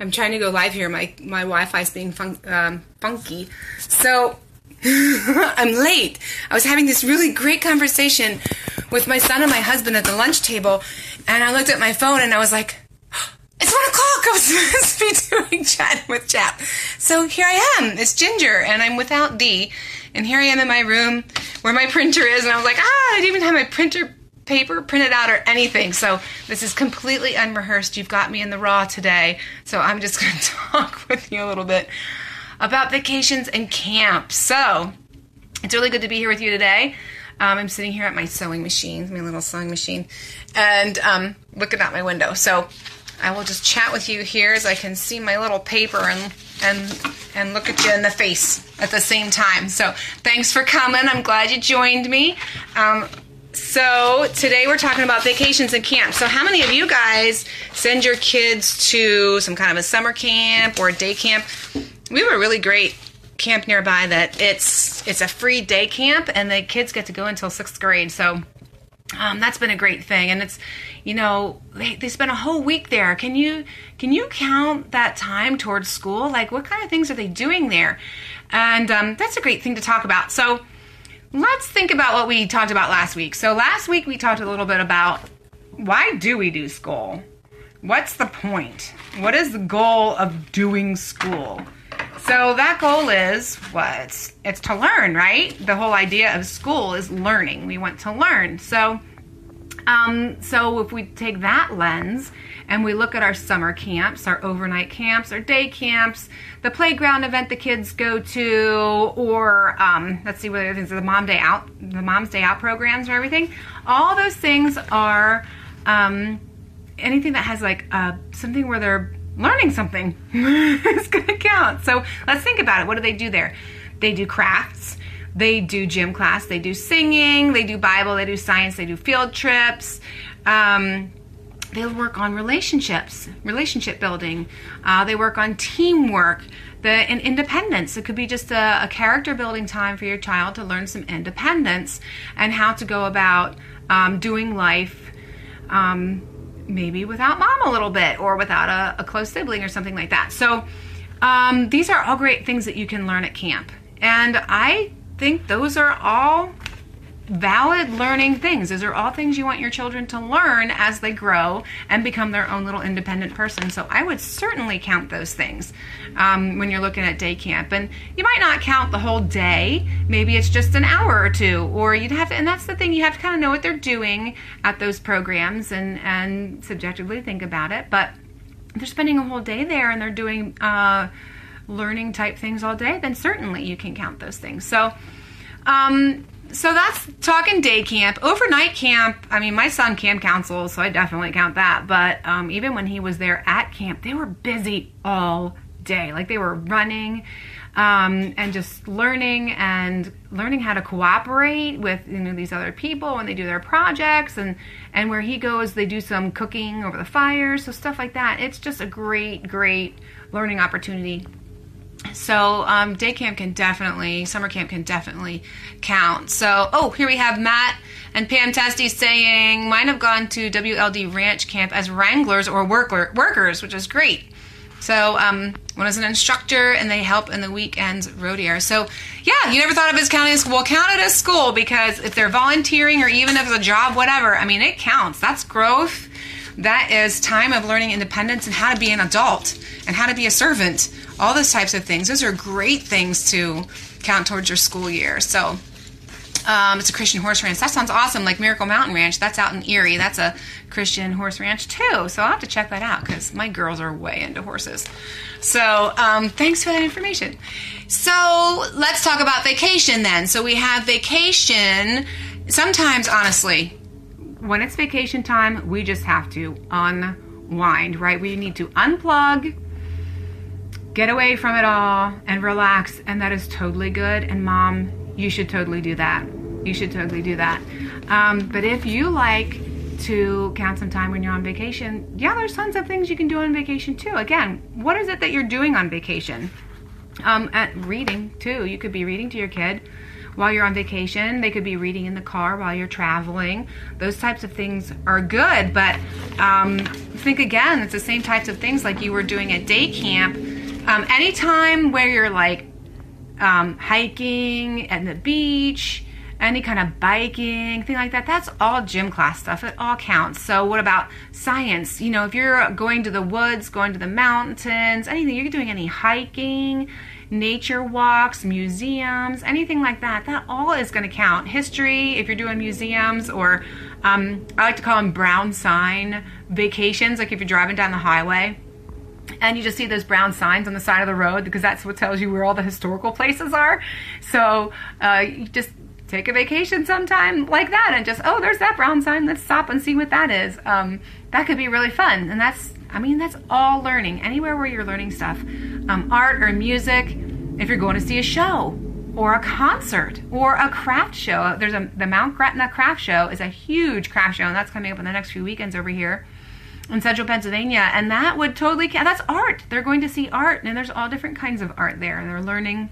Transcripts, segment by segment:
I'm trying to go live here. My my Wi-Fi is being fun, um, funky, so I'm late. I was having this really great conversation with my son and my husband at the lunch table, and I looked at my phone and I was like, "It's one o'clock. I was supposed to be doing chat with Chap." So here I am. It's Ginger, and I'm without Dee, and here I am in my room where my printer is, and I was like, "Ah, I didn't even have my printer." Paper printed out or anything. So this is completely unrehearsed. You've got me in the raw today. So I'm just going to talk with you a little bit about vacations and camp. So it's really good to be here with you today. Um, I'm sitting here at my sewing machine, my little sewing machine, and um, looking out my window. So I will just chat with you here as I can see my little paper and and and look at you in the face at the same time. So thanks for coming. I'm glad you joined me. Um, so today we're talking about vacations and camps. So how many of you guys send your kids to some kind of a summer camp or a day camp? We have a really great camp nearby that it's it's a free day camp and the kids get to go until sixth grade. So um, that's been a great thing, and it's you know they, they spend a whole week there. Can you can you count that time towards school? Like what kind of things are they doing there? And um, that's a great thing to talk about. So let's think about what we talked about last week. So last week we talked a little bit about why do we do school? What's the point? What is the goal of doing school? So that goal is what? It's to learn, right? The whole idea of school is learning. We want to learn. So um, so if we take that lens and we look at our summer camps, our overnight camps, our day camps, the playground event the kids go to, or um, let's see what other things, the mom day out, the mom's day out programs or everything. All those things are um, anything that has like uh, something where they're learning something is going to count. So let's think about it. What do they do there? They do crafts they do gym class, they do singing, they do Bible, they do science, they do field trips. Um, they work on relationships, relationship building. Uh, they work on teamwork, the and independence. It could be just a, a, character building time for your child to learn some independence and how to go about um, doing life. Um, maybe without mom a little bit or without a, a close sibling or something like that. So, um, these are all great things that you can learn at camp. And I think those are all valid learning things. Those are all things you want your children to learn as they grow and become their own little independent person. So I would certainly count those things um, when you're looking at day camp. And you might not count the whole day. Maybe it's just an hour or two, or you'd have to. And that's the thing. You have to kind of know what they're doing at those programs and and subjectively think about it. But they're spending a whole day there and they're doing. Uh, learning type things all day, then certainly you can count those things. So, um, so that's talking day camp. Overnight camp, I mean, my son camp counsel, so I definitely count that. But um, even when he was there at camp, they were busy all day. Like they were running um, and just learning and learning how to cooperate with you know these other people when they do their projects and and where he goes, they do some cooking over the fire, so stuff like that. It's just a great, great learning opportunity so um, day camp can definitely, summer camp can definitely count. So, oh, here we have Matt and Pam Testy saying, mine have gone to WLD Ranch Camp as wranglers or worker, workers, which is great. So um, one is an instructor, and they help in the weekends rodeo. So yeah, you never thought of it as counting as well. Count it as school because if they're volunteering or even if it's a job, whatever. I mean, it counts. That's growth. That is time of learning independence and how to be an adult and how to be a servant all those types of things. Those are great things to count towards your school year. So um, it's a Christian horse ranch. That sounds awesome. Like Miracle Mountain Ranch. That's out in Erie. That's a Christian horse ranch too. So I'll have to check that out because my girls are way into horses. So um, thanks for that information. So let's talk about vacation then. So we have vacation. Sometimes, honestly, when it's vacation time, we just have to unwind, right? We need to unplug get away from it all and relax and that is totally good. And mom you should totally do that. You should totally do that. Um, but if you like to count some time when you're on vacation yeah there's tons of things you can do on vacation too. Again what is it that you're doing on vacation? Um, at reading too. You could be reading to your kid while you're on vacation. They could be reading in the car while you're traveling. Those types of things are good, but um, think again, it's the same types of things like you were doing at day camp. Um, anytime where you're like um, hiking at the beach, any kind of biking, thing like that, that's all gym class stuff. It all counts. So, what about science? You know, if you're going to the woods, going to the mountains, anything, you're doing any hiking, nature walks, museums, anything like that, that all is going to count. History, if you're doing museums, or um, I like to call them brown sign vacations, like if you're driving down the highway and you just see those brown signs on the side of the road because that's what tells you where all the historical places are. So uh, you just take a vacation sometime like that and just oh there's that brown sign let's stop and see what that is um, that could be really fun and that's i mean that's all learning anywhere where you're learning stuff um, art or music if you're going to see a show or a concert or a craft show there's a the mount gretna craft show is a huge craft show and that's coming up in the next few weekends over here in central pennsylvania and that would totally that's art they're going to see art and there's all different kinds of art there and they're learning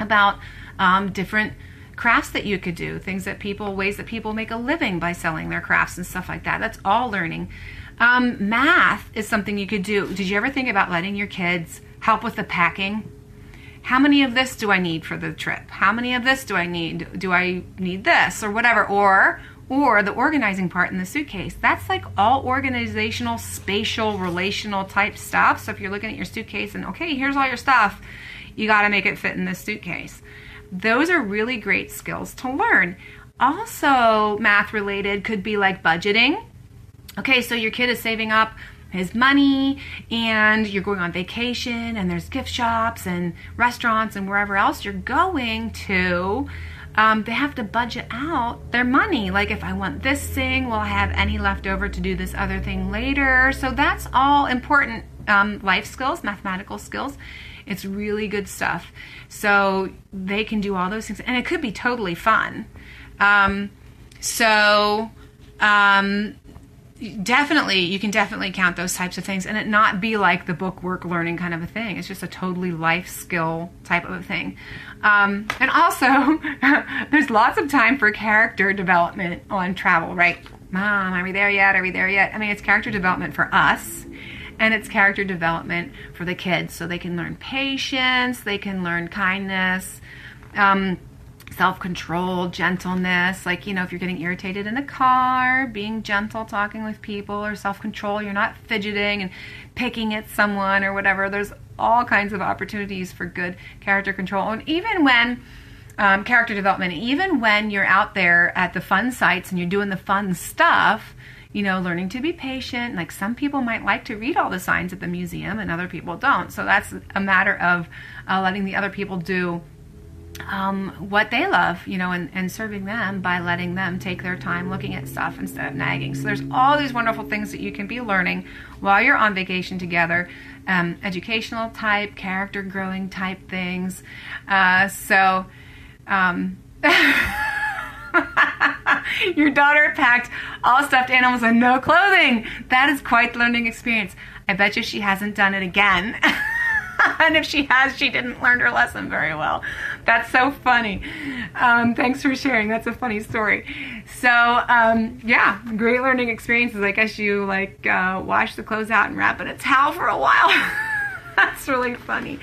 about um, different crafts that you could do, things that people, ways that people make a living by selling their crafts and stuff like that. That's all learning. Um, math is something you could do. Did you ever think about letting your kids help with the packing? How many of this do I need for the trip? How many of this do I need? Do I need this or whatever? Or or the organizing part in the suitcase. That's like all organizational, spatial, relational type stuff. So if you're looking at your suitcase and okay, here's all your stuff, you got to make it fit in this suitcase. Those are really great skills to learn. Also, math related could be like budgeting. Okay, so your kid is saving up his money and you're going on vacation and there's gift shops and restaurants and wherever else you're going to. Um, they have to budget out their money. Like, if I want this thing, will I have any left over to do this other thing later? So, that's all important um, life skills, mathematical skills. It's really good stuff. So they can do all those things, and it could be totally fun. Um, so um, definitely, you can definitely count those types of things, and it not be like the book work learning kind of a thing. It's just a totally life skill type of a thing. Um, and also, there's lots of time for character development on travel, right? Mom, are we there yet? Are we there yet? I mean, it's character development for us and it's character development for the kids so they can learn patience, they can learn kindness. Um, self control, gentleness. Like, you know, if you're getting irritated in the car, being gentle, talking with people, or self control, you're not fidgeting and picking at someone or whatever. There's all kinds of opportunities for good character control. And even when um, character development, even when you're out there at the fun sites and you're doing the fun stuff, you know, learning to be patient. Like some people might like to read all the signs at the museum and other people don't. So that's a matter of uh, letting the other people do um, what they love, you know, and, and serving them by letting them take their time looking at stuff instead of nagging. So there's all these wonderful things that you can be learning while you're on vacation together. Um, educational type, character growing type things. Uh, so, um, Your daughter packed all stuffed animals and no clothing. That is quite the learning experience. I bet you she hasn't done it again. and if she has, she didn't learn her lesson very well. That's so funny. Um, thanks for sharing. That's a funny story. So, um, yeah, great learning experiences. I guess you like uh, wash the clothes out and wrap in a towel for a while. That's really funny.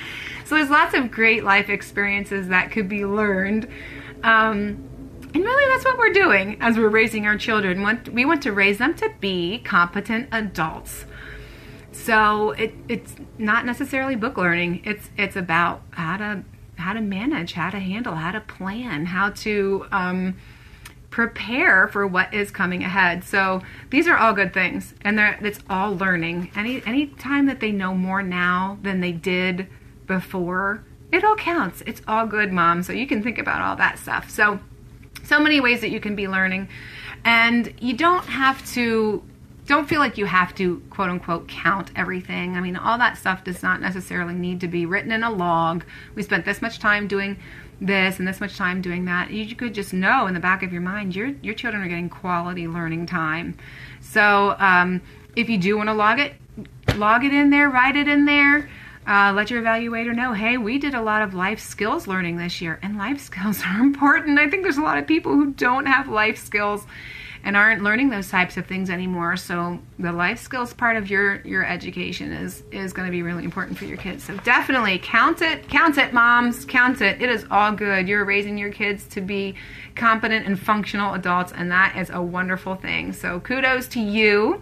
So, there's lots of great life experiences that could be learned. Um, and really, that's what we're doing as we're raising our children. We want to raise them to be competent adults. So it, it's not necessarily book learning. It's it's about how to how to manage, how to handle, how to plan, how to um, prepare for what is coming ahead. So these are all good things, and it's all learning. Any any time that they know more now than they did before, it all counts. It's all good, mom. So you can think about all that stuff. So so many ways that you can be learning. And you don't have to don't feel like you have to quote unquote count everything. I mean, all that stuff does not necessarily need to be written in a log. We spent this much time doing this and this much time doing that. You could just know in the back of your mind your your children are getting quality learning time. So um, if you do want to log it, log it in there, write it in there. Uh, let your evaluator know, hey, we did a lot of life skills learning this year, and life skills are important. I think there's a lot of people who don't have life skills and aren't learning those types of things anymore. So the life skills part of your your education is is going to be really important for your kids. So definitely count it, count it, moms, count it. It is all good. You're raising your kids to be competent and functional adults, and that is a wonderful thing. So kudos to you.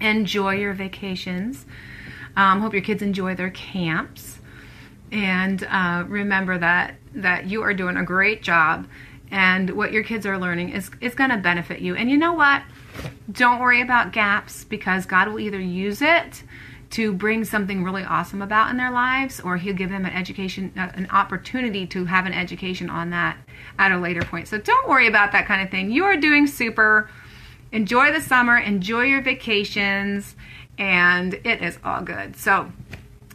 Enjoy your vacations. Um, hope your kids enjoy their camps, and uh, remember that that you are doing a great job and what your kids are learning is, is going to benefit you. And you know what? Don't worry about gaps because God will either use it to bring something really awesome about in their lives or he'll give them an education uh, an opportunity to have an education on that at a later point. So don't worry about that kind of thing. You are doing super. Enjoy the summer, enjoy your vacations, and it is all good. So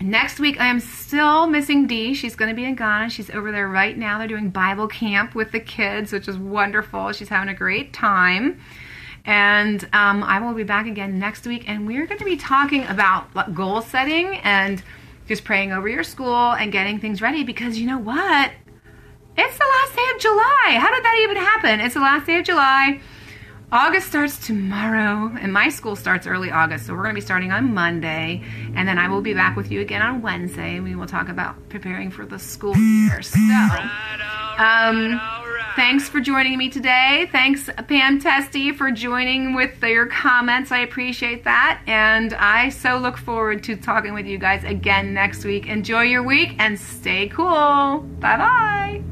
Next week, I am still missing Dee. She's going to be in Ghana. She's over there right now. They're doing Bible camp with the kids, which is wonderful. She's having a great time. And um, I will be back again next week, and we're going to be talking about goal setting and just praying over your school and getting things ready because you know what? It's the last day of July. How did that even happen? It's the last day of July. August starts tomorrow, and my school starts early August, so we're going to be starting on Monday, and then I will be back with you again on Wednesday, and we will talk about preparing for the school year. So, um, thanks for joining me today. Thanks, Pam Testy, for joining with your comments. I appreciate that, and I so look forward to talking with you guys again next week. Enjoy your week and stay cool. Bye bye.